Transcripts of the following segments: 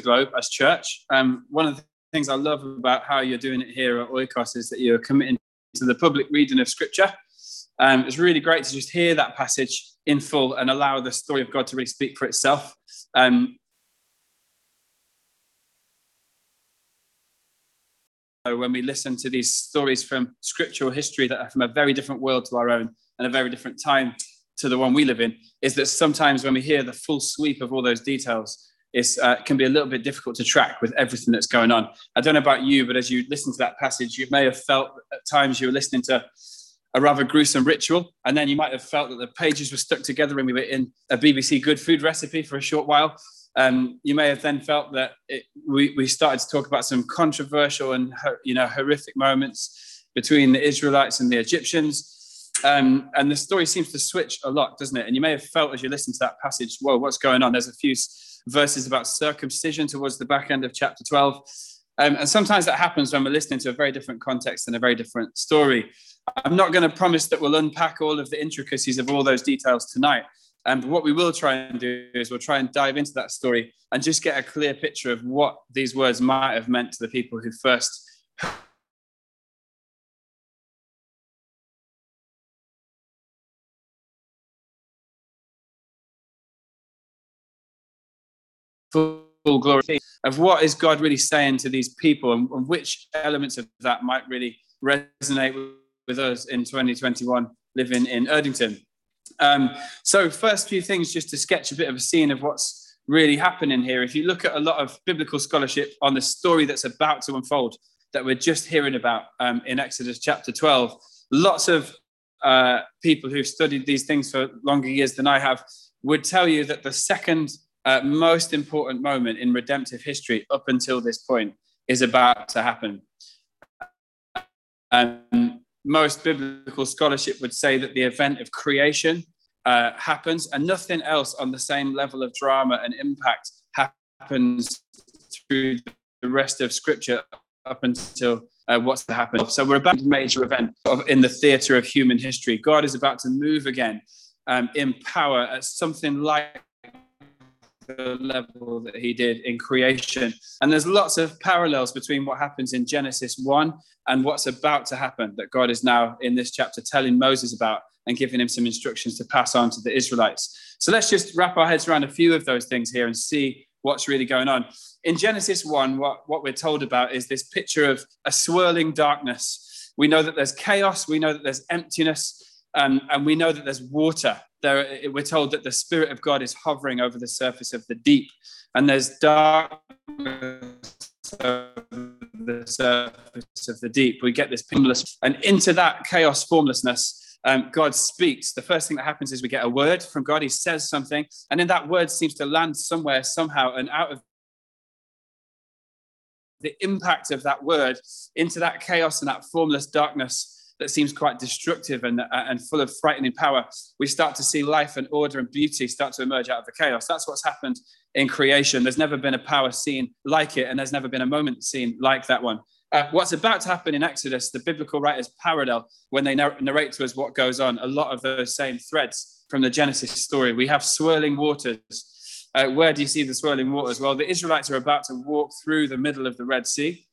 globe as church. Um, one of the things I love about how you're doing it here at Oikos is that you're committing to the public reading of Scripture. Um, it's really great to just hear that passage in full and allow the story of God to really speak for itself. Um, when we listen to these stories from scriptural history that are from a very different world to our own and a very different time to the one we live in, is that sometimes when we hear the full sweep of all those details, it uh, can be a little bit difficult to track with everything that's going on. I don't know about you, but as you listen to that passage, you may have felt at times you were listening to a rather gruesome ritual, and then you might have felt that the pages were stuck together and we were in a BBC good food recipe for a short while. Um, you may have then felt that it, we, we started to talk about some controversial and you know horrific moments between the Israelites and the Egyptians. Um, and the story seems to switch a lot, doesn't it? And you may have felt as you listen to that passage, whoa, what's going on? There's a few verses about circumcision towards the back end of chapter 12. Um, and sometimes that happens when we're listening to a very different context and a very different story. I'm not going to promise that we'll unpack all of the intricacies of all those details tonight. Um, but what we will try and do is we'll try and dive into that story and just get a clear picture of what these words might have meant to the people who first full glory of what is God really saying to these people and, and which elements of that might really resonate with, with us in 2021 living in Erdington. Um, so, first few things just to sketch a bit of a scene of what's really happening here. If you look at a lot of biblical scholarship on the story that's about to unfold, that we're just hearing about um, in Exodus chapter 12, lots of uh, people who've studied these things for longer years than I have would tell you that the second uh, most important moment in redemptive history up until this point is about to happen. Um, most biblical scholarship would say that the event of creation uh, happens and nothing else on the same level of drama and impact happens through the rest of scripture up until uh, what's to happen. So we're about a major event of, in the theatre of human history. God is about to move again um, in power at something like the level that he did in creation. And there's lots of parallels between what happens in Genesis 1 and what's about to happen that God is now in this chapter telling Moses about and giving him some instructions to pass on to the Israelites. So let's just wrap our heads around a few of those things here and see what's really going on. In Genesis 1, what, what we're told about is this picture of a swirling darkness. We know that there's chaos, we know that there's emptiness, um, and we know that there's water there, we're told that the Spirit of God is hovering over the surface of the deep, and there's darkness over the surface of the deep. We get this formless, and into that chaos formlessness, um, God speaks. The first thing that happens is we get a word from God. He says something, and then that word seems to land somewhere, somehow, and out of the impact of that word into that chaos and that formless darkness that seems quite destructive and, uh, and full of frightening power, we start to see life and order and beauty start to emerge out of the chaos. That's what's happened in creation. There's never been a power seen like it, and there's never been a moment seen like that one. Uh, what's about to happen in Exodus, the biblical writers parallel when they narrate to us what goes on, a lot of those same threads from the Genesis story. We have swirling waters. Uh, where do you see the swirling waters? Well, the Israelites are about to walk through the middle of the Red Sea.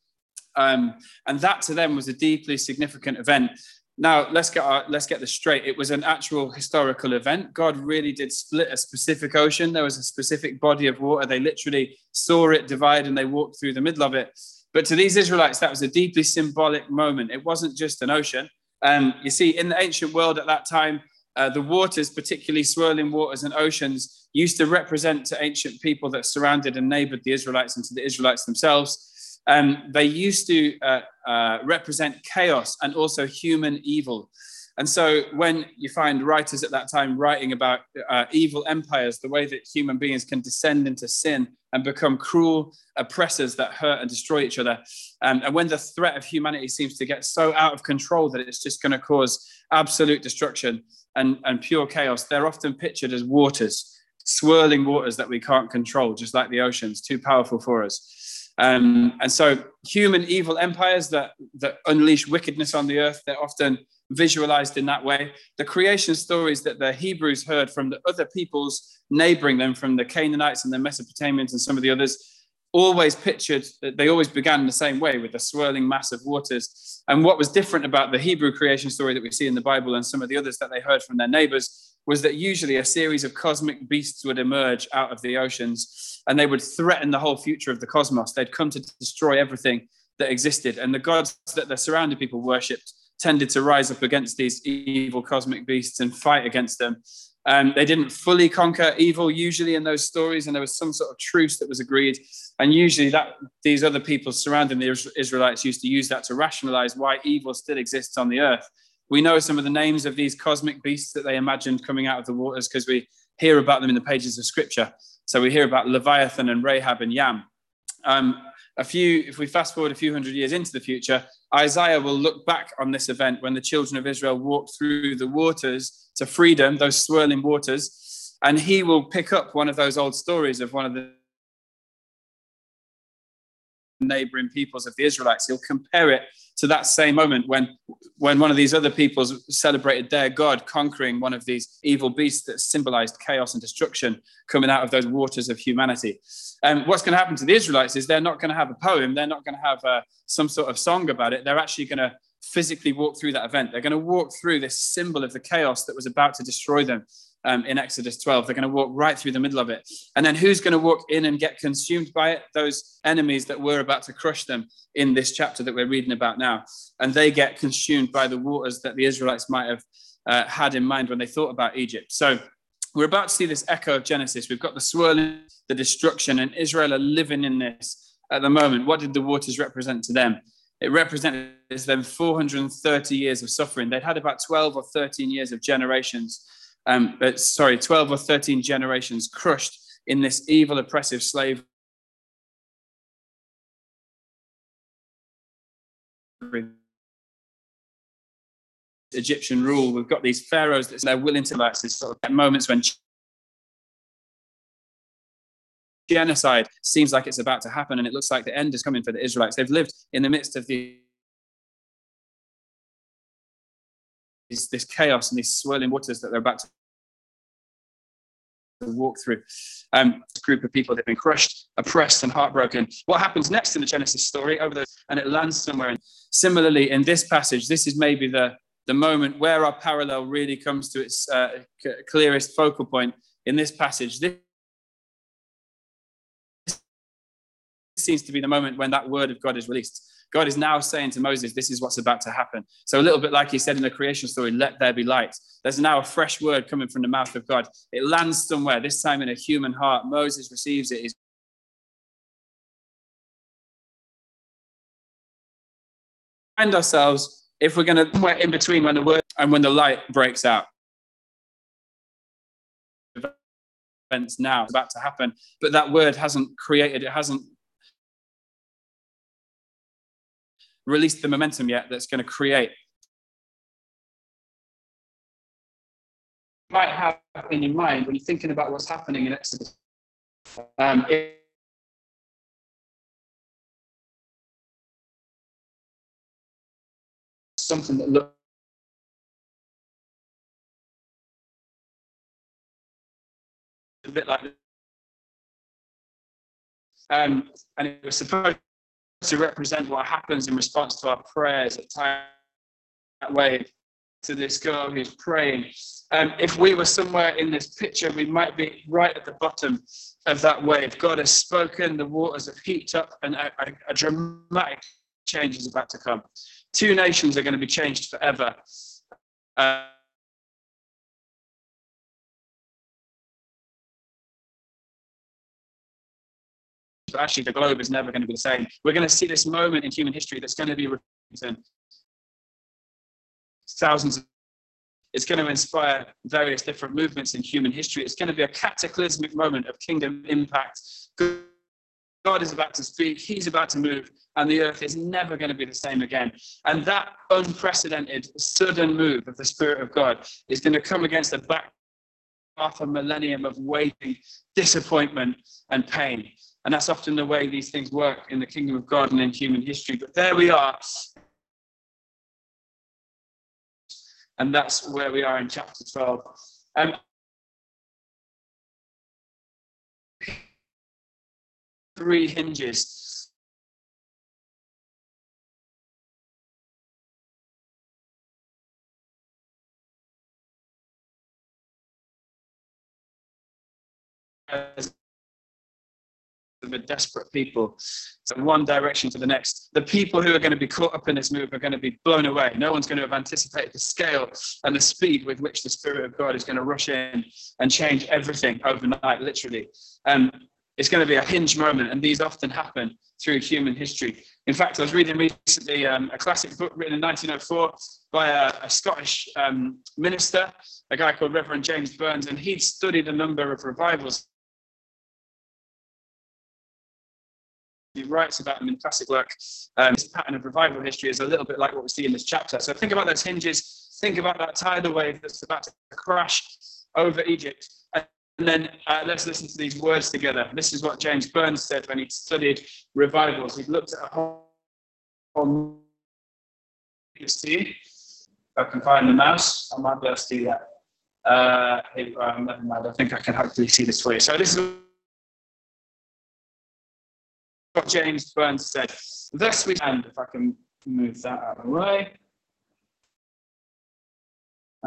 Um, and that to them was a deeply significant event. Now let's get our, let's get this straight. It was an actual historical event. God really did split a specific ocean. There was a specific body of water. They literally saw it divide and they walked through the middle of it. But to these Israelites, that was a deeply symbolic moment. It wasn't just an ocean. Um, you see, in the ancient world at that time, uh, the waters, particularly swirling waters and oceans, used to represent to ancient people that surrounded and neighbored the Israelites and to the Israelites themselves um, they used to uh, uh, represent chaos and also human evil. And so, when you find writers at that time writing about uh, evil empires, the way that human beings can descend into sin and become cruel oppressors that hurt and destroy each other, um, and when the threat of humanity seems to get so out of control that it's just going to cause absolute destruction and, and pure chaos, they're often pictured as waters, swirling waters that we can't control, just like the oceans, too powerful for us. Um, and so, human evil empires that, that unleash wickedness on the earth, they're often visualized in that way. The creation stories that the Hebrews heard from the other peoples neighboring them, from the Canaanites and the Mesopotamians and some of the others, always pictured, that they always began in the same way with a swirling mass of waters. And what was different about the Hebrew creation story that we see in the Bible and some of the others that they heard from their neighbors was that usually a series of cosmic beasts would emerge out of the oceans and they would threaten the whole future of the cosmos. They'd come to destroy everything that existed. And the gods that the surrounding people worshipped tended to rise up against these evil cosmic beasts and fight against them. Um, they didn't fully conquer evil usually in those stories, and there was some sort of truce that was agreed. And usually, that these other people surrounding the Israelites used to use that to rationalize why evil still exists on the earth. We know some of the names of these cosmic beasts that they imagined coming out of the waters because we hear about them in the pages of Scripture. So we hear about Leviathan and Rahab and Yam. Um, a few, if we fast forward a few hundred years into the future, Isaiah will look back on this event when the children of Israel walked through the waters to freedom, those swirling waters, and he will pick up one of those old stories of one of the neighboring peoples of the Israelites. He'll compare it to that same moment when, when one of these other peoples celebrated their God conquering one of these evil beasts that symbolized chaos and destruction coming out of those waters of humanity. And um, what's going to happen to the Israelites is they're not going to have a poem, they're not going to have uh, some sort of song about it. They're actually going to physically walk through that event. They're going to walk through this symbol of the chaos that was about to destroy them um, in Exodus 12. They're going to walk right through the middle of it. And then who's going to walk in and get consumed by it? Those enemies that were about to crush them in this chapter that we're reading about now. And they get consumed by the waters that the Israelites might have uh, had in mind when they thought about Egypt. So we're about to see this echo of Genesis. We've got the swirling, the destruction, and Israel are living in this at the moment. What did the waters represent to them? It represented them 430 years of suffering. They'd had about 12 or 13 years of generations um, but sorry, 12 or 13 generations crushed in this evil, oppressive slave Egyptian rule. We've got these pharaohs that they're willing to last these sort of moments when genocide seems like it's about to happen and it looks like the end is coming for the Israelites. They've lived in the midst of the this, this chaos and these swirling waters that they're about to walk through. Um, a group of people that have been crushed, oppressed, and heartbroken. What happens next in the Genesis story over the and it lands somewhere. And similarly, in this passage, this is maybe the the moment where our parallel really comes to its uh, clearest focal point in this passage. This seems to be the moment when that word of God is released. God is now saying to Moses, This is what's about to happen. So, a little bit like he said in the creation story, let there be light. There's now a fresh word coming from the mouth of God. It lands somewhere, this time in a human heart. Moses receives it. He's find ourselves if we're going to in between when the word and when the light breaks out. Events now about to happen, but that word hasn't created, it hasn't released the momentum yet that's going to create. Might have in your mind when you're thinking about what's happening in Exodus. Um, something that looks a bit like um, and it was supposed to represent what happens in response to our prayers at time that way to this girl who's praying. Um, if we were somewhere in this picture, we might be right at the bottom of that wave. God has spoken, the waters have heaped up, and a, a, a dramatic change is about to come. Two nations are going to be changed forever. Uh, but actually the globe is never going to be the same. We're going to see this moment in human history that's going to be thousands of it's going to inspire various different movements in human history. It's going to be a cataclysmic moment of kingdom impact. God is about to speak, He's about to move, and the earth is never going to be the same again. And that unprecedented, sudden move of the Spirit of God is going to come against the back half a millennium of waiting, disappointment, and pain. And that's often the way these things work in the kingdom of God and in human history. But there we are. And that's where we are in chapter 12. Um, three hinges. A desperate people from one direction to the next. The people who are going to be caught up in this move are going to be blown away. No one's going to have anticipated the scale and the speed with which the Spirit of God is going to rush in and change everything overnight, literally. Um, it's going to be a hinge moment, and these often happen through human history. In fact, I was reading recently um, a classic book written in 1904 by a, a Scottish um, minister, a guy called Reverend James Burns, and he'd studied a number of revivals he writes about them in classic work. Um, this pattern of revival history is a little bit like what we see in this chapter. So think about those hinges. Think about that tidal wave that's about to crash over Egypt. And then uh, let's listen to these words together. This is what James Burns said when he studied revivals. He looked at a whole. See, I can find the mouse. I might be able to do that. Uh, um, never mind. I think I can hopefully see this for you. So this is what James Burns said. This weekend, if I can move that out of the way.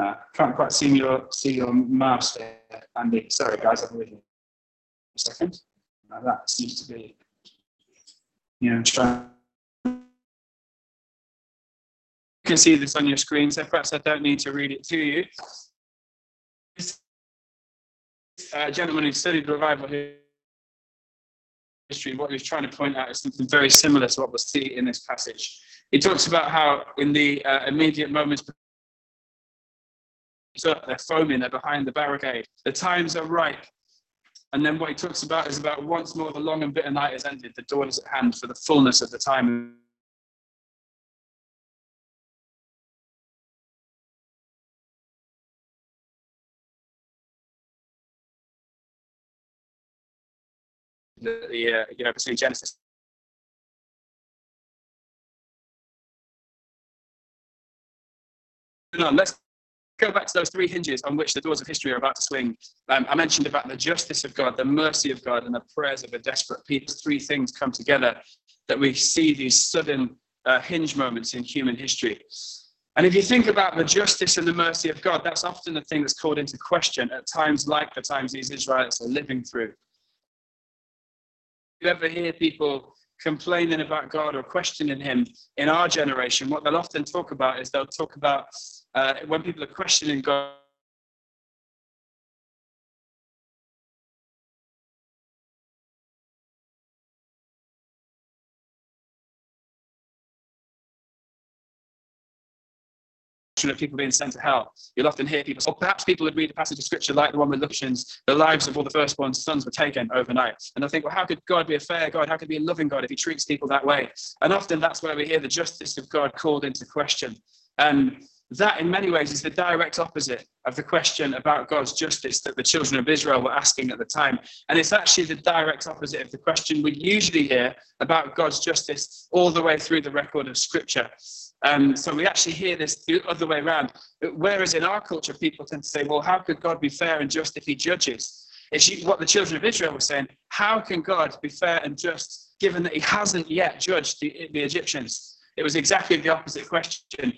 Uh, can't quite see your see your mouse there, Andy. Sorry, guys, I'm with you. A second. Now that seems to be, you know, trying. You can see this on your screen, so perhaps I don't need to read it to you. This uh, gentleman who studied revival here history, what he was trying to point out is something very similar to what we'll see in this passage. He talks about how in the uh, immediate moments, they're foaming, they're behind the barricade. The times are ripe. And then what he talks about is about once more the long and bitter night has ended, the dawn is at hand for the fullness of the time the, uh, you know between Genesis. Let's go back to those three hinges on which the doors of history are about to swing. Um, I mentioned about the justice of God, the mercy of God, and the prayers of a desperate people. Three things come together that we see these sudden uh, hinge moments in human history. And if you think about the justice and the mercy of God, that's often the thing that's called into question at times like the times these Israelites are living through you ever hear people complaining about God or questioning Him in our generation, what they'll often talk about is they'll talk about uh, when people are questioning God of people being sent to hell. You'll often hear people, or perhaps people would read a passage of scripture like the one with Lucians, the lives of all the firstborn sons were taken overnight. And I think, well, how could God be a fair God? How could he be a loving God if he treats people that way? And often that's where we hear the justice of God called into question. And that, in many ways, is the direct opposite of the question about God's justice that the children of Israel were asking at the time. And it's actually the direct opposite of the question we usually hear about God's justice all the way through the record of Scripture. Um, so we actually hear this the other way around. Whereas in our culture, people tend to say, well, how could God be fair and just if he judges? It's what the children of Israel were saying. How can God be fair and just given that he hasn't yet judged the, the Egyptians? It was exactly the opposite question.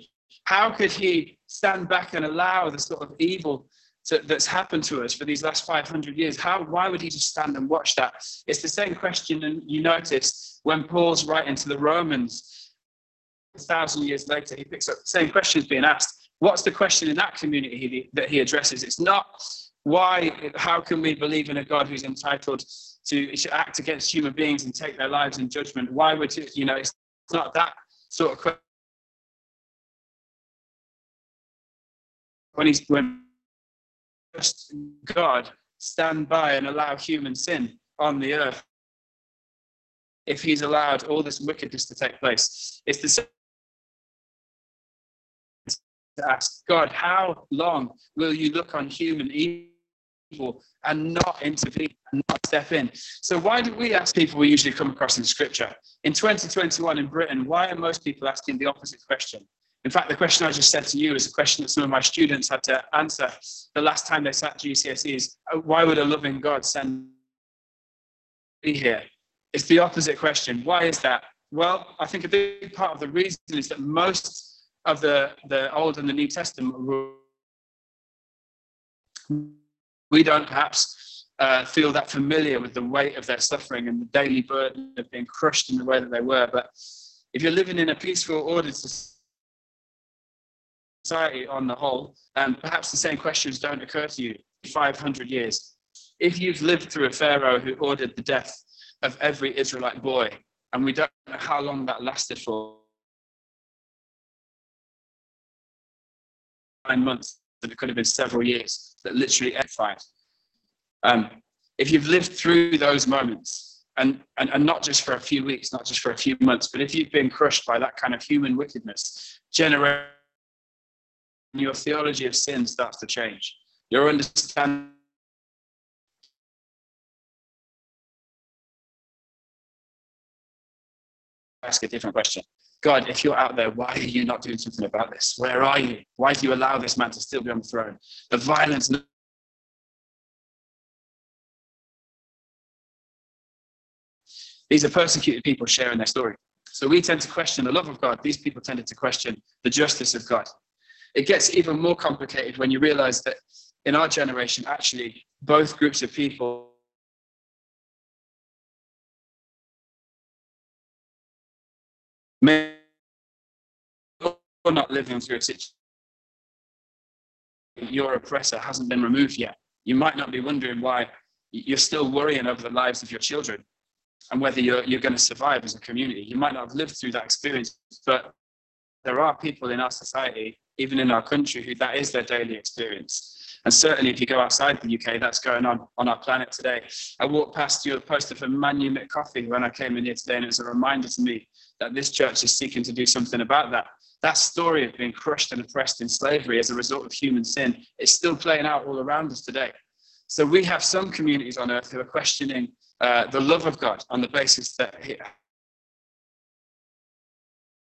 How could he stand back and allow the sort of evil to, that's happened to us for these last 500 years? How, why would he just stand and watch that? It's the same question, and you notice when Paul's writing to the Romans, thousand years later, he picks up the same questions being asked. What's the question in that community that he addresses? It's not why, how can we believe in a God who's entitled to act against human beings and take their lives in judgment? Why would, you, you know, it's not that sort of question. When he's, when God stand by and allow human sin on the earth if he's allowed all this wickedness to take place. It's the same to ask God, how long will you look on human evil and not intervene and not step in? So, why do we ask people we usually come across in Scripture? In 2021 in Britain, why are most people asking the opposite question? In fact, the question I just said to you is a question that some of my students had to answer the last time they sat GCSEs. Uh, why would a loving God send me here? It's the opposite question. Why is that? Well, I think a big part of the reason is that most of the, the Old and the New Testament we don't perhaps uh, feel that familiar with the weight of their suffering and the daily burden of being crushed in the way that they were. But if you're living in a peaceful, ordered society on the whole, um, perhaps the same questions don't occur to you 500 years. If you've lived through a Pharaoh who ordered the death of every Israelite boy, and we don't know how long that lasted for nine months, that it could have been several years, that literally edified. Um, if you've lived through those moments, and, and, and not just for a few weeks, not just for a few months, but if you've been crushed by that kind of human wickedness, generation, your theology of sin starts to change. Your understanding ask a different question. God, if you're out there, why are you not doing something about this? Where are you? Why do you allow this man to still be on the throne? The violence. These are persecuted people sharing their story. So we tend to question the love of God. These people tended to question the justice of God. It gets even more complicated when you realize that in our generation, actually, both groups of people you're not living through a situation your oppressor hasn't been removed yet. You might not be wondering why you're still worrying over the lives of your children and whether you're, you're going to survive as a community. You might not have lived through that experience, but there are people in our society, even in our country, who that is their daily experience. And certainly, if you go outside the UK, that's going on on our planet today. I walked past your poster for Manumit Coffee when I came in here today, and it's a reminder to me that this church is seeking to do something about that. That story of being crushed and oppressed in slavery as a result of human sin is still playing out all around us today. So we have some communities on earth who are questioning uh, the love of God on the basis that he,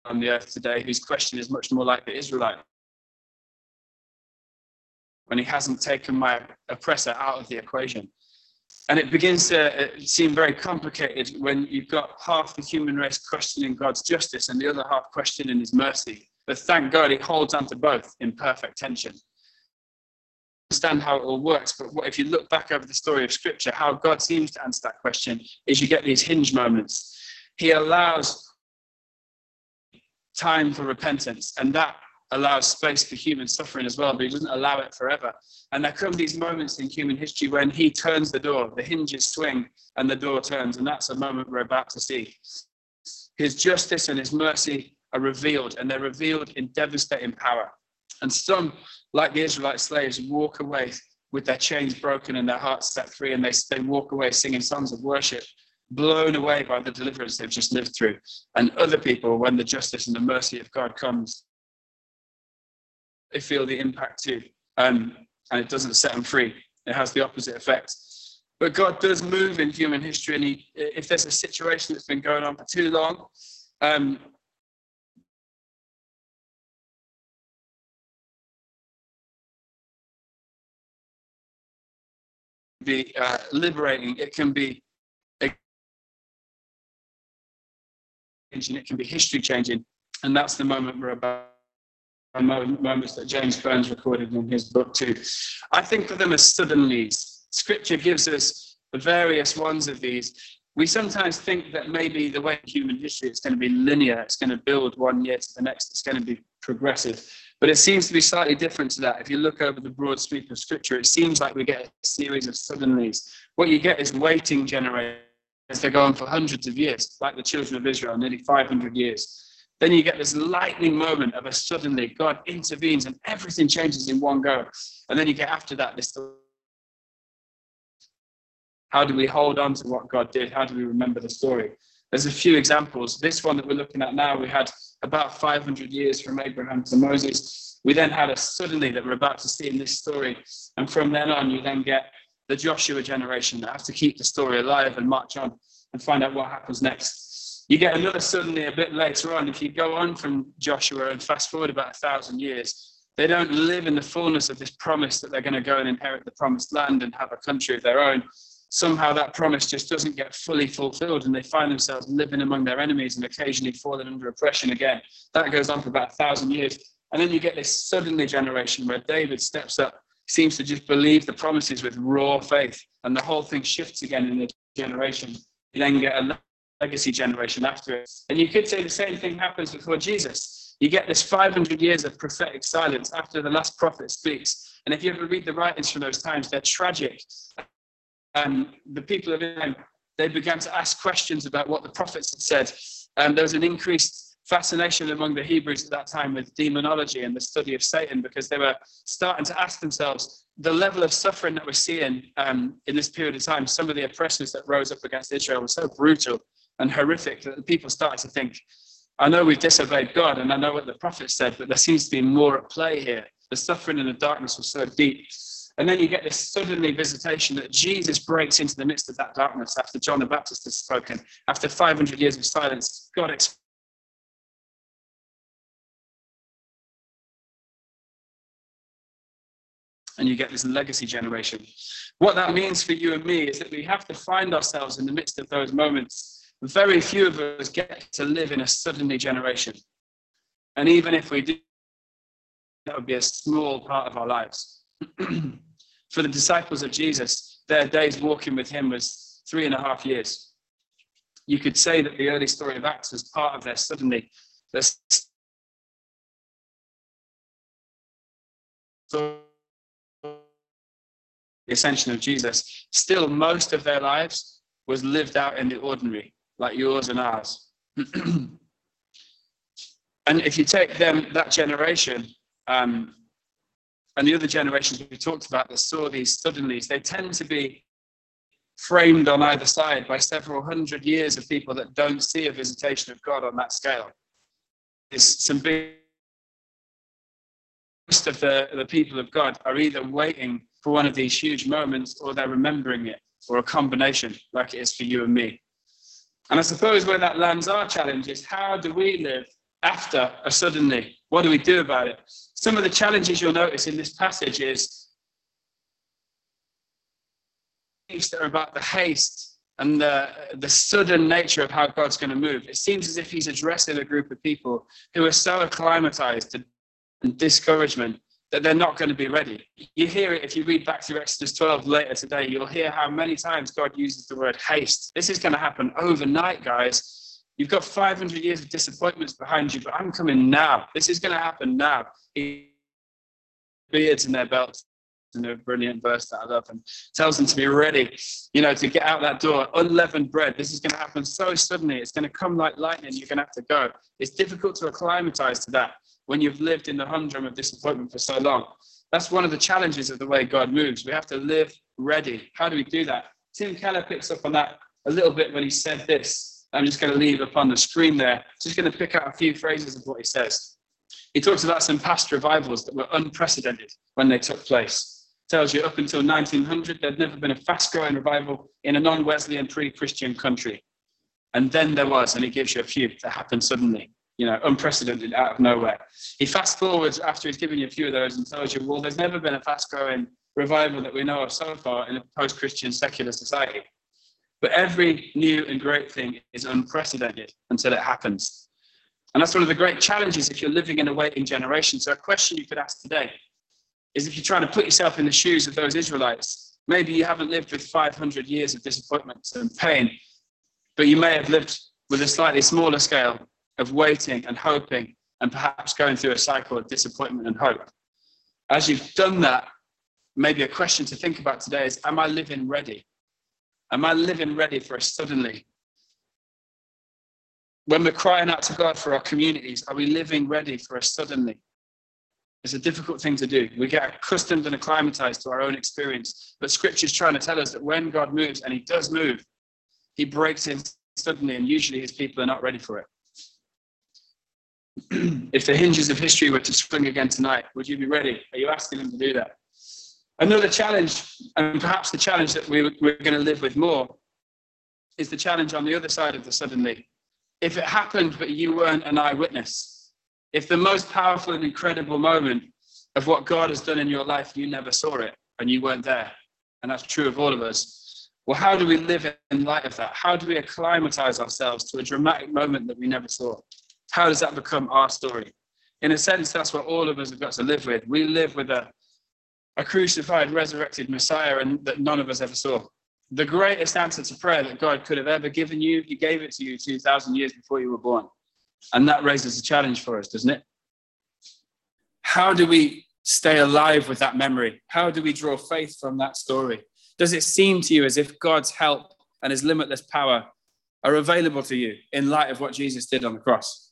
on the earth today, whose question is much more like the Israelite when he hasn't taken my oppressor out of the equation. And it begins to uh, seem very complicated when you've got half the human race questioning God's justice and the other half questioning his mercy. But thank God he holds on to both in perfect tension. Understand how it all works, but what, if you look back over the story of Scripture, how God seems to answer that question is you get these hinge moments. He allows time for repentance, and that allows space for human suffering as well, but he doesn't allow it forever. And there come these moments in human history when he turns the door, the hinges swing, and the door turns. And that's a moment we're about to see. His justice and his mercy are revealed, and they're revealed in devastating power. And some, like the Israelite slaves, walk away with their chains broken and their hearts set free, and they, they walk away singing songs of worship, blown away by the deliverance they've just lived through. And other people, when the justice and the mercy of God comes, they feel the impact too. Um, and it doesn't set them free. It has the opposite effect. But God does move in human history, and he, if there's a situation that's been going on for too long, um, be uh, liberating. It can be changing. it can be history changing, and that's the moment we're about moments that James Burns recorded in his book too. I think of them as sudden suddenlies. Scripture gives us the various ones of these. We sometimes think that maybe the way human history is going to be linear, it's going to build one year to the next, it's going to be progressive. But it seems to be slightly different to that. If you look over the broad sweep of scripture, it seems like we get a series of suddenlies. What you get is waiting generations. They're going for hundreds of years, like the children of Israel, nearly 500 years. Then you get this lightning moment of a suddenly God intervenes and everything changes in one go. And then you get after that this how do we hold on to what God did? How do we remember the story? There's a few examples. This one that we're looking at now, we had about 500 years from Abraham to Moses. We then had a suddenly that we're about to see in this story. And from then on, you then get the Joshua generation that have to keep the story alive and march on and find out what happens next. You get another suddenly a bit later on. If you go on from Joshua and fast forward about a thousand years, they don't live in the fullness of this promise that they're going to go and inherit the promised land and have a country of their own. somehow that promise just doesn't get fully fulfilled and they find themselves living among their enemies and occasionally falling under oppression again. That goes on for about a thousand years. And then you get this suddenly generation where David steps up, seems to just believe the promises with raw faith, and the whole thing shifts again in the generation. You then get a legacy generation after it. And you could say the same thing happens before Jesus. You get this 500 years of prophetic silence after the last prophet speaks. And if you ever read the writings from those times, they're tragic. Um, the people of Israel, they began to ask questions about what the prophets had said. And there was an increased fascination among the Hebrews at that time with demonology and the study of Satan because they were starting to ask themselves the level of suffering that we're seeing um, in this period of time. Some of the oppressors that rose up against Israel were so brutal and horrific that people started to think, I know we've disobeyed God and I know what the prophet said, but there seems to be more at play here. The suffering and the darkness was so deep. And then you get this suddenly visitation that Jesus breaks into the midst of that darkness after John the Baptist has spoken. After 500 years of silence, God and you get this legacy generation. What that means for you and me is that we have to find ourselves in the midst of those moments very few of us get to live in a suddenly generation. And even if we do, that would be a small part of our lives. For the disciples of Jesus, their days walking with him was three and a half years. You could say that the early story of Acts was part of their suddenly. Their the ascension of Jesus. Still, most of their lives was lived out in the ordinary like yours and ours. and if you take them, that generation, um, and the other generations we talked about that saw these suddenly, they tend to be framed on either side by several hundred years of people that don't see a visitation of God on that scale. There's some big most of the, the people of God are either waiting for one of these huge moments or they're remembering it, or a combination, like it is for you and me. And I suppose where that lands our challenge is how do we live after a suddenly? What do we do about it? Some of the challenges you'll notice in this passage is things that are about the haste and the, the sudden nature of how God's going to move. It seems as if he's addressing a group of people who are so acclimatized to discouragement that they're not going to be ready. You hear it if you read back through Exodus 12 later today, you'll hear how many times God uses the word haste. This is going to happen overnight, guys. You've got 500 years of disappointments behind you, but I'm coming now. This is going to happen now. Beards in their belts and a brilliant verse that I love and tells them to be ready, you know, to get out that door. Unleavened bread. This is going to happen so suddenly. It's going to come like lightning. You're going to have to go. It's difficult to acclimatize to that when you've lived in the humdrum of disappointment for so long. That's one of the challenges of the way God moves. We have to live ready. How do we do that? Tim Keller picks up on that a little bit when he said this. I'm just going to leave up on the screen there. Just going to pick out a few phrases of what he says. He talks about some past revivals that were unprecedented when they took place. Tells you up until 1900, there'd never been a fast growing revival in a non Western pre Christian country. And then there was, and he gives you a few that happened suddenly you know, unprecedented out of nowhere. He fast forwards after he's given you a few of those and tells you, well, there's never been a fast growing revival that we know of so far in a post Christian secular society. But every new and great thing is unprecedented until it happens. And that's one of the great challenges if you're living in a waiting generation. So, a question you could ask today is if you're trying to put yourself in the shoes of those Israelites, maybe you haven't lived with 500 years of disappointments and pain, but you may have lived with a slightly smaller scale of waiting and hoping and perhaps going through a cycle of disappointment and hope. As you've done that, maybe a question to think about today is Am I living ready? Am I living ready for a suddenly? When we're crying out to God for our communities, are we living ready for a suddenly? It's a difficult thing to do. We get accustomed and acclimatized to our own experience. But Scripture is trying to tell us that when God moves, and he does move, he breaks in suddenly, and usually his people are not ready for it. if the hinges of history were to swing again tonight, would you be ready? Are you asking them to do that? Another challenge, and perhaps the challenge that we, we're going to live with more, is the challenge on the other side of the suddenly. If it happened, but you weren't an eyewitness, if the most powerful and incredible moment of what God has done in your life, you never saw it and you weren't there, and that's true of all of us, Well, how do we live in light of that? How do we acclimatize ourselves to a dramatic moment that we never saw? How does that become our story? In a sense, that's what all of us have got to live with. We live with a, a crucified, resurrected Messiah and that none of us ever saw. The greatest answer to prayer that God could have ever given you, He gave it to you 2,000 years before you were born. And that raises a challenge for us, doesn't it? How do we stay alive with that memory? How do we draw faith from that story? Does it seem to you as if God's help and his limitless power are available to you in light of what Jesus did on the cross?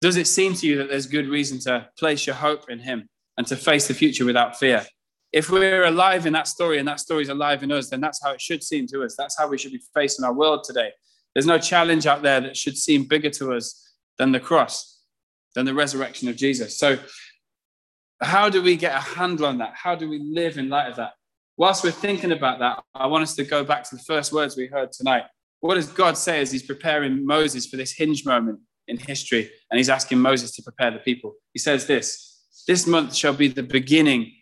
Does it seem to you that there's good reason to place your hope in him and to face the future without fear? If we're alive in that story and that story is alive in us, then that's how it should seem to us. That's how we should be facing our world today. There's no challenge out there that should seem bigger to us than the cross, than the resurrection of Jesus. So, how do we get a handle on that? How do we live in light of that? whilst we're thinking about that, I want us to go back to the first words we heard tonight. What does God say as he's preparing Moses for this hinge moment in history? And he's asking Moses to prepare the people. He says this This month shall be the beginning,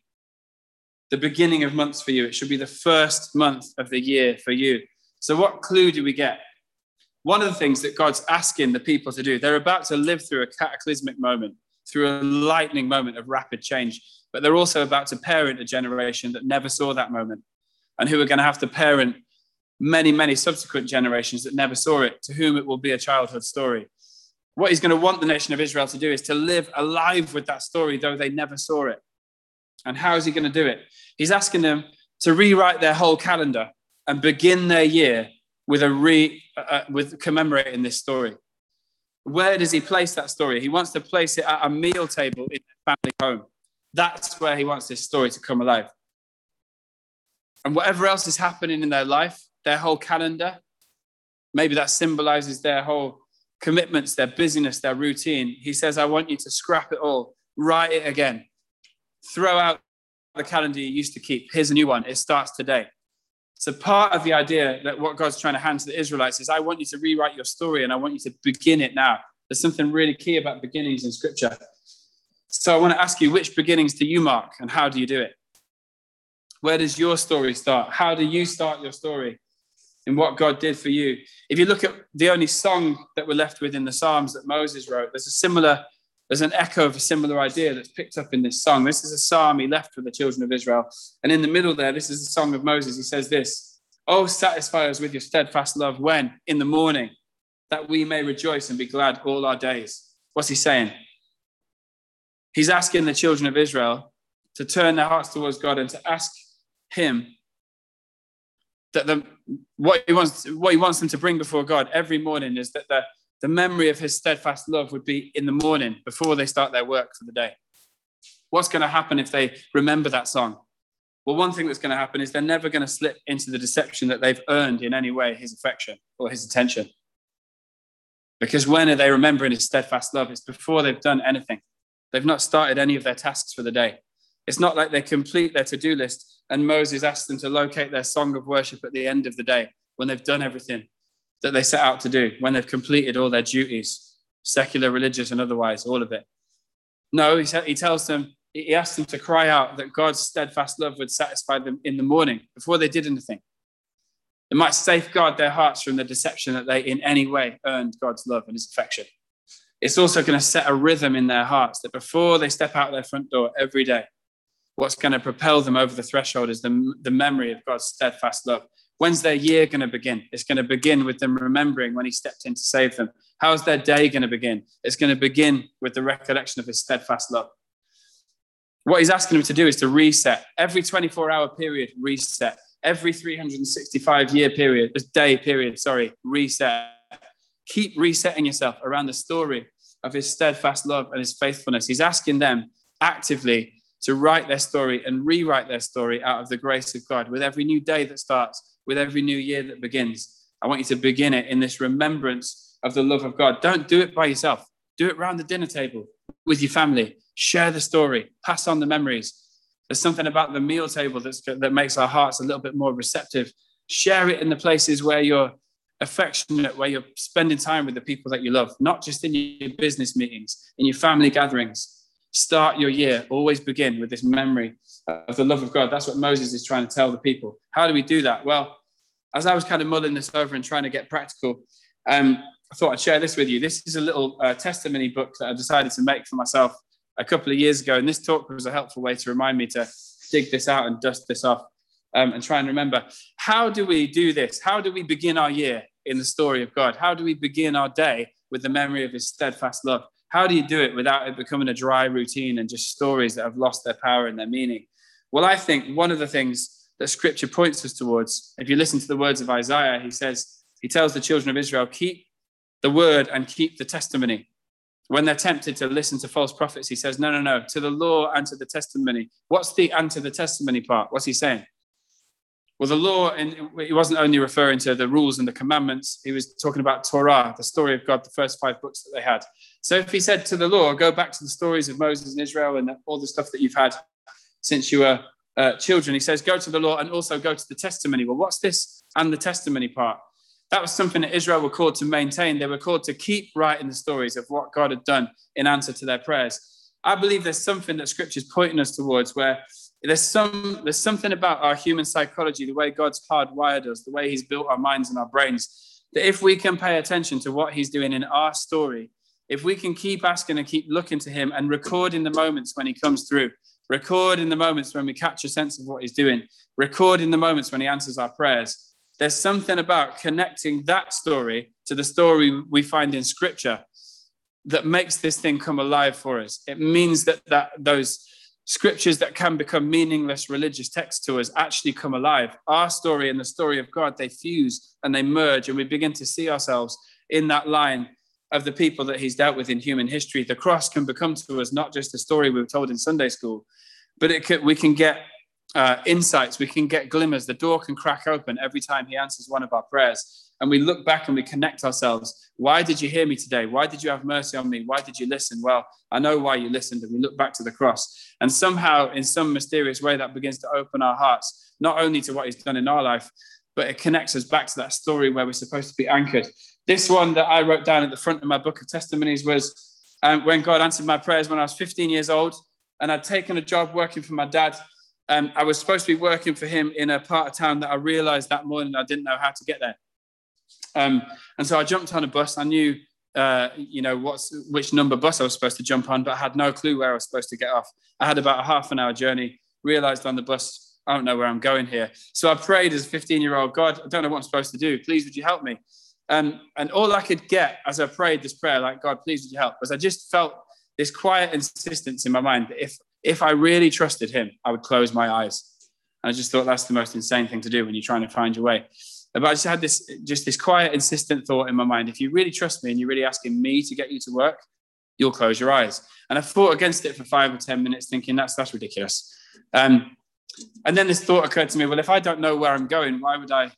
the beginning of months for you. It should be the first month of the year for you. So, what clue do we get? One of the things that God's asking the people to do, they're about to live through a cataclysmic moment, through a lightning moment of rapid change but they're also about to parent a generation that never saw that moment and who are going to have to parent many, many subsequent generations that never saw it, to whom it will be a childhood story. What he's going to want the nation of Israel to do is to live alive with that story, though they never saw it. And how is he going to do it? He's asking them to rewrite their whole calendar and begin their year with a re, uh, uh with commemorating this story. Where does he place that story? He wants to place it at a meal table in their family home. That's where he wants this story to come alive. And whatever else is happening in their life, their whole calendar, maybe that symbolizes their whole commitments, their busyness, their routine. He says, I want you to scrap it all, write it again, throw out the calendar you used to keep. Here's a new one. It starts today. So, part of the idea that what God's trying to hand to the Israelites is, I want you to rewrite your story and I want you to begin it now. There's something really key about beginnings in scripture. So I want to ask you, which beginnings do you mark and how do you do it? Where does your story start? How do you start your story in what God did for you? If you look at the only song that we're left with in the Psalms that Moses wrote, there's a similar, there's an echo of a similar idea that's picked up in this song. This is a psalm he left with the children of Israel. And in the middle there, this is the song of Moses. He says this, Oh, satisfy us with your steadfast love when? In the morning, that we may rejoice and be glad all our days. What's he saying? He's asking the children of Israel to turn their hearts towards God and to ask Him that the, what, he wants, what He wants them to bring before God every morning is that the, the memory of His steadfast love would be in the morning before they start their work for the day. What's going to happen if they remember that song? Well, one thing that's going to happen is they're never going to slip into the deception that they've earned in any way His affection or His attention. Because when are they remembering His steadfast love? It's before they've done anything. They've not started any of their tasks for the day. It's not like they complete their to do list and Moses asks them to locate their song of worship at the end of the day when they've done everything that they set out to do, when they've completed all their duties, secular, religious, and otherwise, all of it. No, he, he tells them, he asks them to cry out that God's steadfast love would satisfy them in the morning before they did anything. It might safeguard their hearts from the deception that they in any way earned God's love and his affection it's also going to set a rhythm in their hearts that before they step out their front door every day, what's going to propel them over the threshold is the, the memory of God's steadfast love. When's their year going to begin? It's going to begin with them remembering when He stepped in to save them. How's their day going to begin? It's going to begin with the recollection of His steadfast love. What He's asking them to do is to reset every 24 hour period, reset every 365 year period, uh, day period, sorry, reset keep resetting yourself around the story of his steadfast love and his faithfulness. He's asking them actively to write their story and rewrite their story out of the grace of God with every new day that starts, with every new year that begins. I want you to begin it in this remembrance of the love of God. Don't do it by yourself. Do it around the dinner table with your family. Share the story, pass on the memories. There's something about the meal table that's, that makes our hearts a little bit more receptive. Share it in the places where you're affectionate where you're spending time with the people that you love, not just in your business meetings, in your family gatherings. Start your year, always begin with this memory of the love of God. That's what Moses is trying to tell the people. How do we do that? Well, as I was kind of mulling this over and trying to get practical, um, I thought I'd share this with you. This is a little uh, testimony book that I decided to make for myself a couple of years ago. And this talk was a helpful way to remind me to dig this out and dust this off um, and try and remember how do we do this? How do we begin our year in the story of God? How do we begin our day with the memory of his steadfast love? How do you do it without it becoming a dry routine and just stories that have lost their power and their meaning? Well, I think one of the things that scripture points us towards, if you listen to the words of Isaiah, he says, he tells the children of Israel, keep the word and keep the testimony. When they're tempted to listen to false prophets, he says, no, no, no, to the law and to the testimony. What's the and to the testimony part? What's he saying? Well, the law, and he wasn't only referring to the rules and the commandments, he was talking about Torah, the story of God, the first five books that they had. So if he said to the law, go back to the stories of Moses and Israel and all the stuff that you've had since you were uh, children, he says, go to the law and also go to the testimony. Well, what's this and the testimony part? That was something that Israel were called to maintain. They were called to keep writing the stories of what God had done in answer to their prayers. I believe there's something that scripture's pointing us towards where there's some there's something about our human psychology, the way God's hardwired us, the way He's built our minds and our brains, that if we can pay attention to what He's doing in our story, if we can keep asking and keep looking to Him and recording the moments when He comes through, record in the moments when we catch a sense of what He's doing, record in the moments when He answers our prayers. There's something about connecting that story to the story we find in Scripture that makes this thing come alive for us. It means that that those scriptures that can become meaningless religious texts to us actually come alive. Our story and the story of God, they fuse and they merge, and we begin to see ourselves in that line of the people that He's dealt with in human history. The cross can become to us not just a story we were told in Sunday school, but it could, we can get uh, insights, we can get glimmers. The door can crack open every time He answers one of our prayers and we look back and we connect ourselves. Why did you hear me today? Why did you have mercy on me? Why did you listen? Well, I know why you listened. And we look back to the cross. And somehow, in some mysterious way, that begins to open our hearts, not only to what he's done in our life, but it connects us back to that story where we're supposed to be anchored. This one that I wrote down at the front of my book of testimonies was um, when God answered my prayers when I was 15 years old. And I'd taken a job working for my dad. Um, I was supposed to be working for him in a part of town that I realized that morning I didn't know how to get there. Um, and so I jumped on a bus. I knew, uh, you know, what's which number bus I was supposed to jump on, but I had no clue where I was supposed to get off. I had about a half an hour journey. Realized on the bus, I don't know where I'm going here. So I prayed as a 15 year old, God, I don't know what I'm supposed to do. Please, would you help me? Um, and all I could get as I prayed this prayer, like, God, please, would you help? Was I just felt this quiet insistence in my mind that if if I really trusted Him, I would close my eyes. And I just thought that's the most insane thing to do when you're trying to find your way. But I just had this just this quiet, insistent thought in my mind. If you really trust me and you're really asking me to get you to work, you'll close your eyes. And I fought against it for five or ten minutes, thinking that's that's ridiculous. Um, and then this thought occurred to me: well, if I don't know where I'm going, why would I?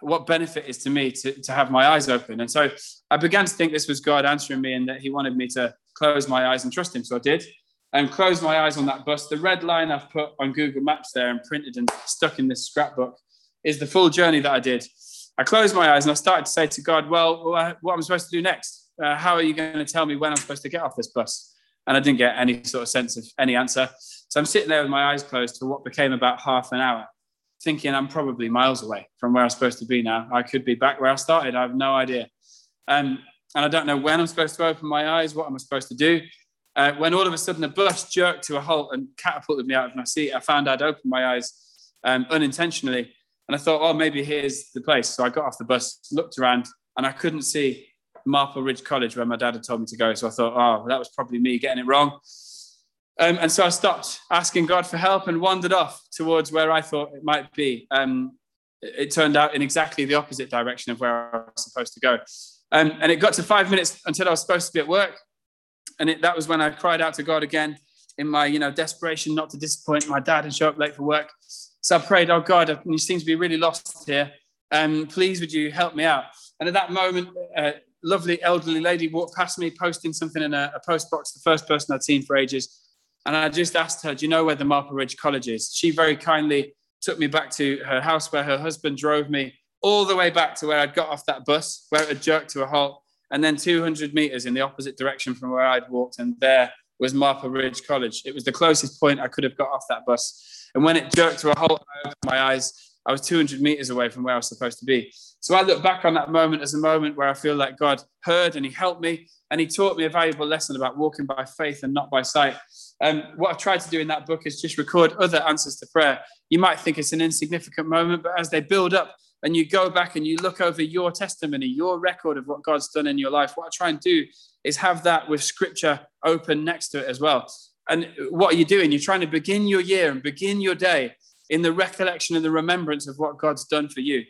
What benefit is to me to, to have my eyes open? And so I began to think this was God answering me and that He wanted me to close my eyes and trust Him. So I did and closed my eyes on that bus. The red line I've put on Google Maps there and printed and stuck in this scrapbook is the full journey that I did. I closed my eyes and I started to say to God, Well, what am I supposed to do next? Uh, how are you going to tell me when I'm supposed to get off this bus? And I didn't get any sort of sense of any answer. So I'm sitting there with my eyes closed for what became about half an hour, thinking I'm probably miles away from where I'm supposed to be now. I could be back where I started. I have no idea. Um, and I don't know when I'm supposed to open my eyes, what am I supposed to do. Uh, when all of a sudden a bus jerked to a halt and catapulted me out of my seat, I found I'd opened my eyes um, unintentionally and I thought, oh, maybe here's the place. So I got off the bus, looked around, and I couldn't see Marple Ridge College where my dad had told me to go. So I thought, oh, that was probably me getting it wrong. Um, and so I stopped asking God for help and wandered off towards where I thought it might be. Um, it turned out in exactly the opposite direction of where I was supposed to go. Um, and it got to five minutes until I was supposed to be at work. And it, that was when I cried out to God again in my, you know, desperation not to disappoint my dad and show up late for work. So I prayed, oh God, you seem to be really lost here. Um, please, would you help me out? And at that moment, a lovely elderly lady walked past me, posting something in a, a post box, the first person I'd seen for ages. And I just asked her, do you know where the Marple Ridge College is? She very kindly took me back to her house where her husband drove me all the way back to where I'd got off that bus, where it had jerked to a halt, and then 200 meters in the opposite direction from where I'd walked. And there was Marple Ridge College. It was the closest point I could have got off that bus. And when it jerked to a halt, I opened my eyes. I was 200 meters away from where I was supposed to be. So I look back on that moment as a moment where I feel like God heard and He helped me and He taught me a valuable lesson about walking by faith and not by sight. Um, what I've tried to do in that book is just record other answers to prayer. You might think it's an insignificant moment, but as they build up and you go back and you look over your testimony, your record of what God's done in your life, what I try and do is have that with scripture open next to it as well. And what are you doing? You're trying to begin your year and begin your day in the recollection and the remembrance of what God's done for you.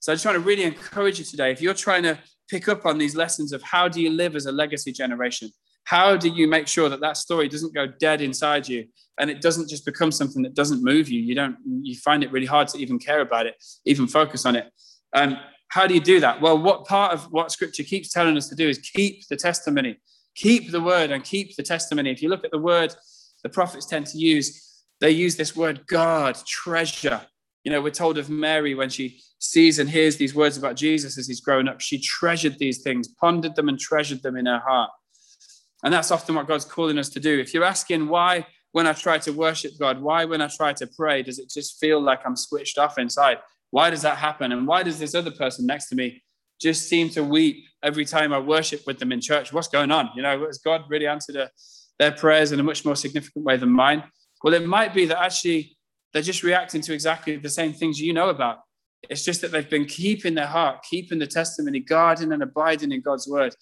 So I just want to really encourage you today. If you're trying to pick up on these lessons of how do you live as a legacy generation, how do you make sure that that story doesn't go dead inside you and it doesn't just become something that doesn't move you? You don't. You find it really hard to even care about it, even focus on it. Um, how do you do that? Well, what part of what Scripture keeps telling us to do is keep the testimony, keep the word, and keep the testimony. If you look at the word, the prophets tend to use. They use this word God, treasure. You know, we're told of Mary when she sees and hears these words about Jesus as he's grown up. She treasured these things, pondered them, and treasured them in her heart. And that's often what God's calling us to do. If you're asking why, when I try to worship God, why, when I try to pray, does it just feel like I'm switched off inside? Why does that happen? And why does this other person next to me just seem to weep every time I worship with them in church? What's going on? You know, has God really answered a, their prayers in a much more significant way than mine? Well, it might be that actually they're just reacting to exactly the same things you know about. It's just that they've been keeping their heart, keeping the testimony, guarding and abiding in God's word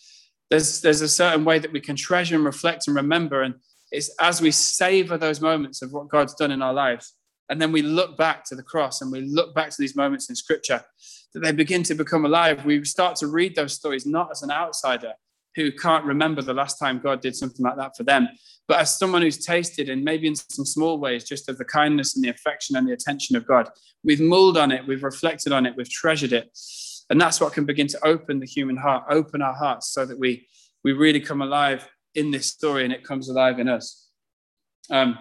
there's there's a certain way that we can treasure and reflect and remember and it's as we savor those moments of what god's done in our lives and then we look back to the cross and we look back to these moments in scripture that they begin to become alive we start to read those stories not as an outsider who can't remember the last time god did something like that for them but as someone who's tasted and maybe in some small ways just of the kindness and the affection and the attention of god we've mulled on it we've reflected on it we've treasured it and that's what can begin to open the human heart, open our hearts so that we, we really come alive in this story and it comes alive in us. Um,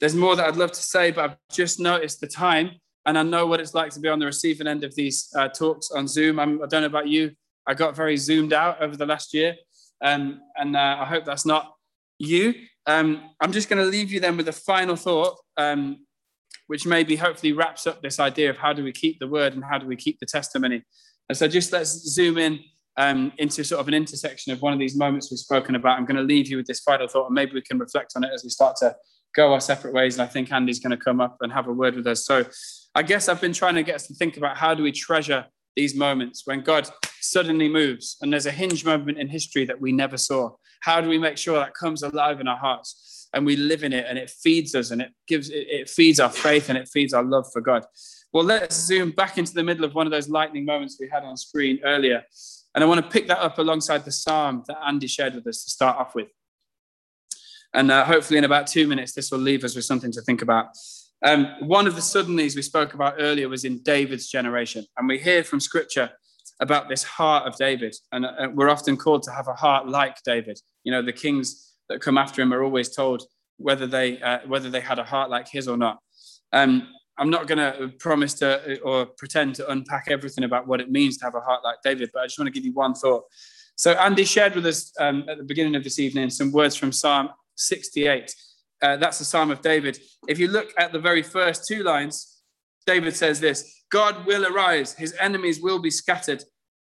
there's more that I'd love to say, but I've just noticed the time and I know what it's like to be on the receiving end of these uh, talks on Zoom. I'm, I do not know about you. I got very zoomed out over the last year. Um, and uh, I hope that's not you. Um, I'm just going to leave you then with a final thought, um, which maybe hopefully wraps up this idea of how do we keep the word and how do we keep the testimony. And so just let's zoom in um, into sort of an intersection of one of these moments we've spoken about. I'm going to leave you with this final thought, and maybe we can reflect on it as we start to go our separate ways. And I think Andy's going to come up and have a word with us. So I guess I've been trying to get us to think about how do we treasure these moments when God suddenly moves and there's a hinge moment in history that we never saw. How do we make sure that comes alive in our hearts and we live in it and it feeds us and it gives it, it feeds our faith and it feeds our love for God? Well, let's zoom back into the middle of one of those lightning moments we had on screen earlier. And I want to pick that up alongside the psalm that Andy shared with us to start off with. And uh, hopefully, in about two minutes, this will leave us with something to think about. Um, one of the suddenlies we spoke about earlier was in David's generation. And we hear from scripture about this heart of David. And uh, we're often called to have a heart like David. You know, the kings that come after him are always told whether they, uh, whether they had a heart like his or not. Um, I'm not going to promise to or pretend to unpack everything about what it means to have a heart like David, but I just want to give you one thought. So, Andy shared with us um, at the beginning of this evening some words from Psalm 68. Uh, that's the Psalm of David. If you look at the very first two lines, David says this God will arise, his enemies will be scattered,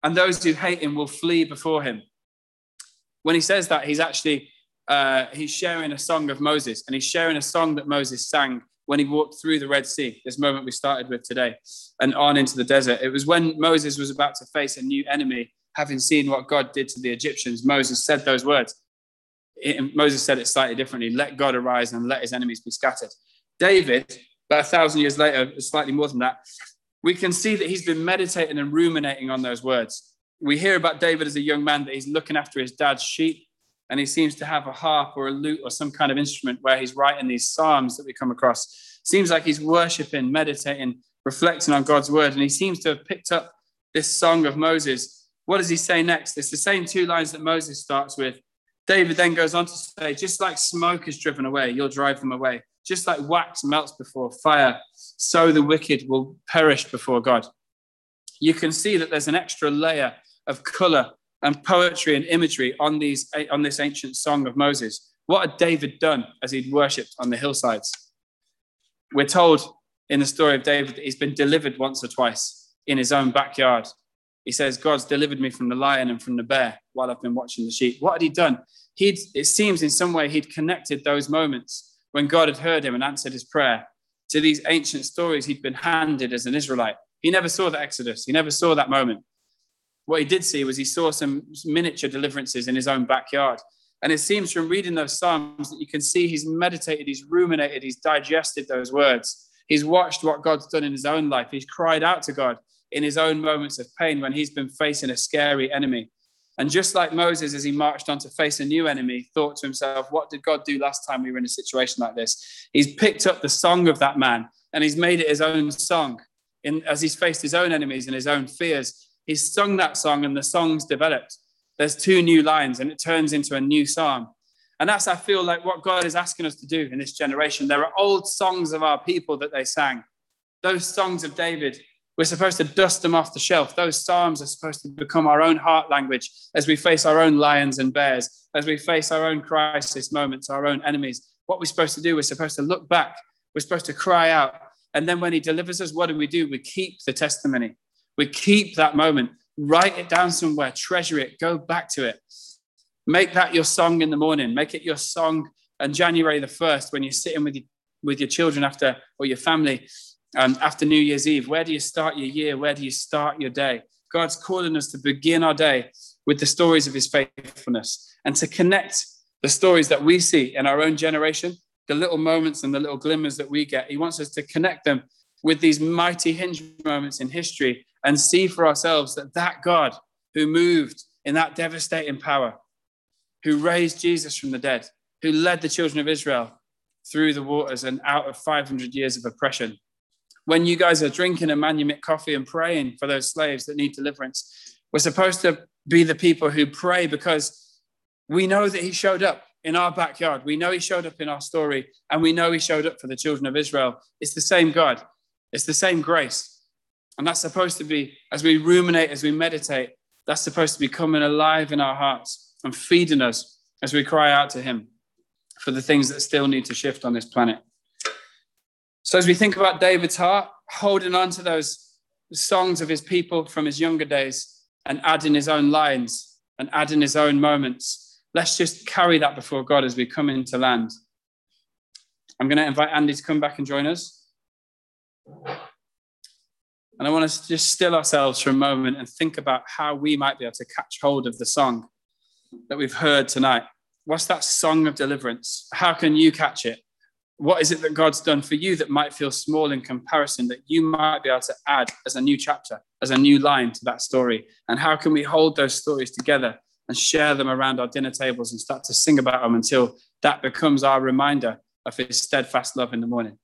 and those who hate him will flee before him. When he says that, he's actually uh, he's sharing a song of Moses, and he's sharing a song that Moses sang when he walked through the Red Sea, this moment we started with today, and on into the desert. It was when Moses was about to face a new enemy, having seen what God did to the Egyptians. Moses said those words. It, Moses said it slightly differently let God arise and let his enemies be scattered. David, about a thousand years later, slightly more than that, we can see that he's been meditating and ruminating on those words. We hear about David as a young man that he's looking after his dad's sheep and he seems to have a harp or a lute or some kind of instrument where he's writing these psalms that we come across. Seems like he's worshiping, meditating, reflecting on God's word, and he seems to have picked up this song of Moses. What does he say next? It's the same two lines that Moses starts with. David then goes on to say, just like smoke is driven away, you'll drive them away. Just like wax melts before fire, so the wicked will perish before God. You can see that there's an extra layer of color and poetry and imagery on these on this ancient song of Moses. What had David done as he'd worshipped on the hillsides? We're told in the story of David that he's been delivered once or twice in his own backyard. He says, God's delivered me from the lion and from the bear while I've been watching the sheep. What had he done? He'd, it seems in some way he'd connected those moments when God had heard him and answered his prayer to these ancient stories he'd been handed as an Israelite. He never saw the Exodus, he never saw that moment. What he did see was he saw some miniature deliverances in his own backyard. And it seems from reading those Psalms that you can see he's meditated, he's ruminated, he's digested those words. He's watched what God's done in his own life. He's cried out to God in his own moments of pain when he's been facing a scary enemy. And just like Moses, as he marched on to face a new enemy, thought to himself, What did God do last time we were in a situation like this? He's picked up the song of that man and he's made it his own song. In, as he's faced his own enemies and his own fears, he's sung that song and the song's developed. There's two new lines and it turns into a new psalm. And that's, I feel like, what God is asking us to do in this generation. There are old songs of our people that they sang. Those songs of David we're supposed to dust them off the shelf. Those Psalms are supposed to become our own heart language as we face our own lions and bears, as we face our own crisis moments, our own enemies. What we're supposed to do, we're supposed to look back, we're supposed to cry out. And then when He delivers us, what do we do? We keep the testimony, we keep that moment, write it down somewhere, treasure it, go back to it. Make that your song in the morning, make it your song on January the 1st when you're sitting with your, with your children after or your family um, after New Year's Eve? Where do you start your year? Where do you start your day? God's calling us to begin our day with the stories of his faithfulness and to connect the stories that we see in our own generation, the little moments and the little glimmers that we get. He wants us to connect them with these mighty hinge moments in history and see for ourselves that that God who moved in that devastating power, who raised Jesus from the dead, who led the children of Israel through the waters and out of 500 years of oppression, when you guys are drinking a Manumit coffee and praying for those slaves that need deliverance, we're supposed to be the people who pray because we know that he showed up in our backyard. We know he showed up in our story, and we know he showed up for the children of Israel. It's the same God, it's the same grace. And that's supposed to be, as we ruminate, as we meditate, that's supposed to be coming alive in our hearts and feeding us as we cry out to him for the things that still need to shift on this planet. So, as we think about David's heart, holding on to those songs of his people from his younger days and adding his own lines and adding his own moments, let's just carry that before God as we come into land. I'm going to invite Andy to come back and join us. And I want us to just still ourselves for a moment and think about how we might be able to catch hold of the song that we've heard tonight. What's that song of deliverance? How can you catch it? What is it that God's done for you that might feel small in comparison that you might be able to add as a new chapter, as a new line to that story? And how can we hold those stories together and share them around our dinner tables and start to sing about them until that becomes our reminder of his steadfast love in the morning?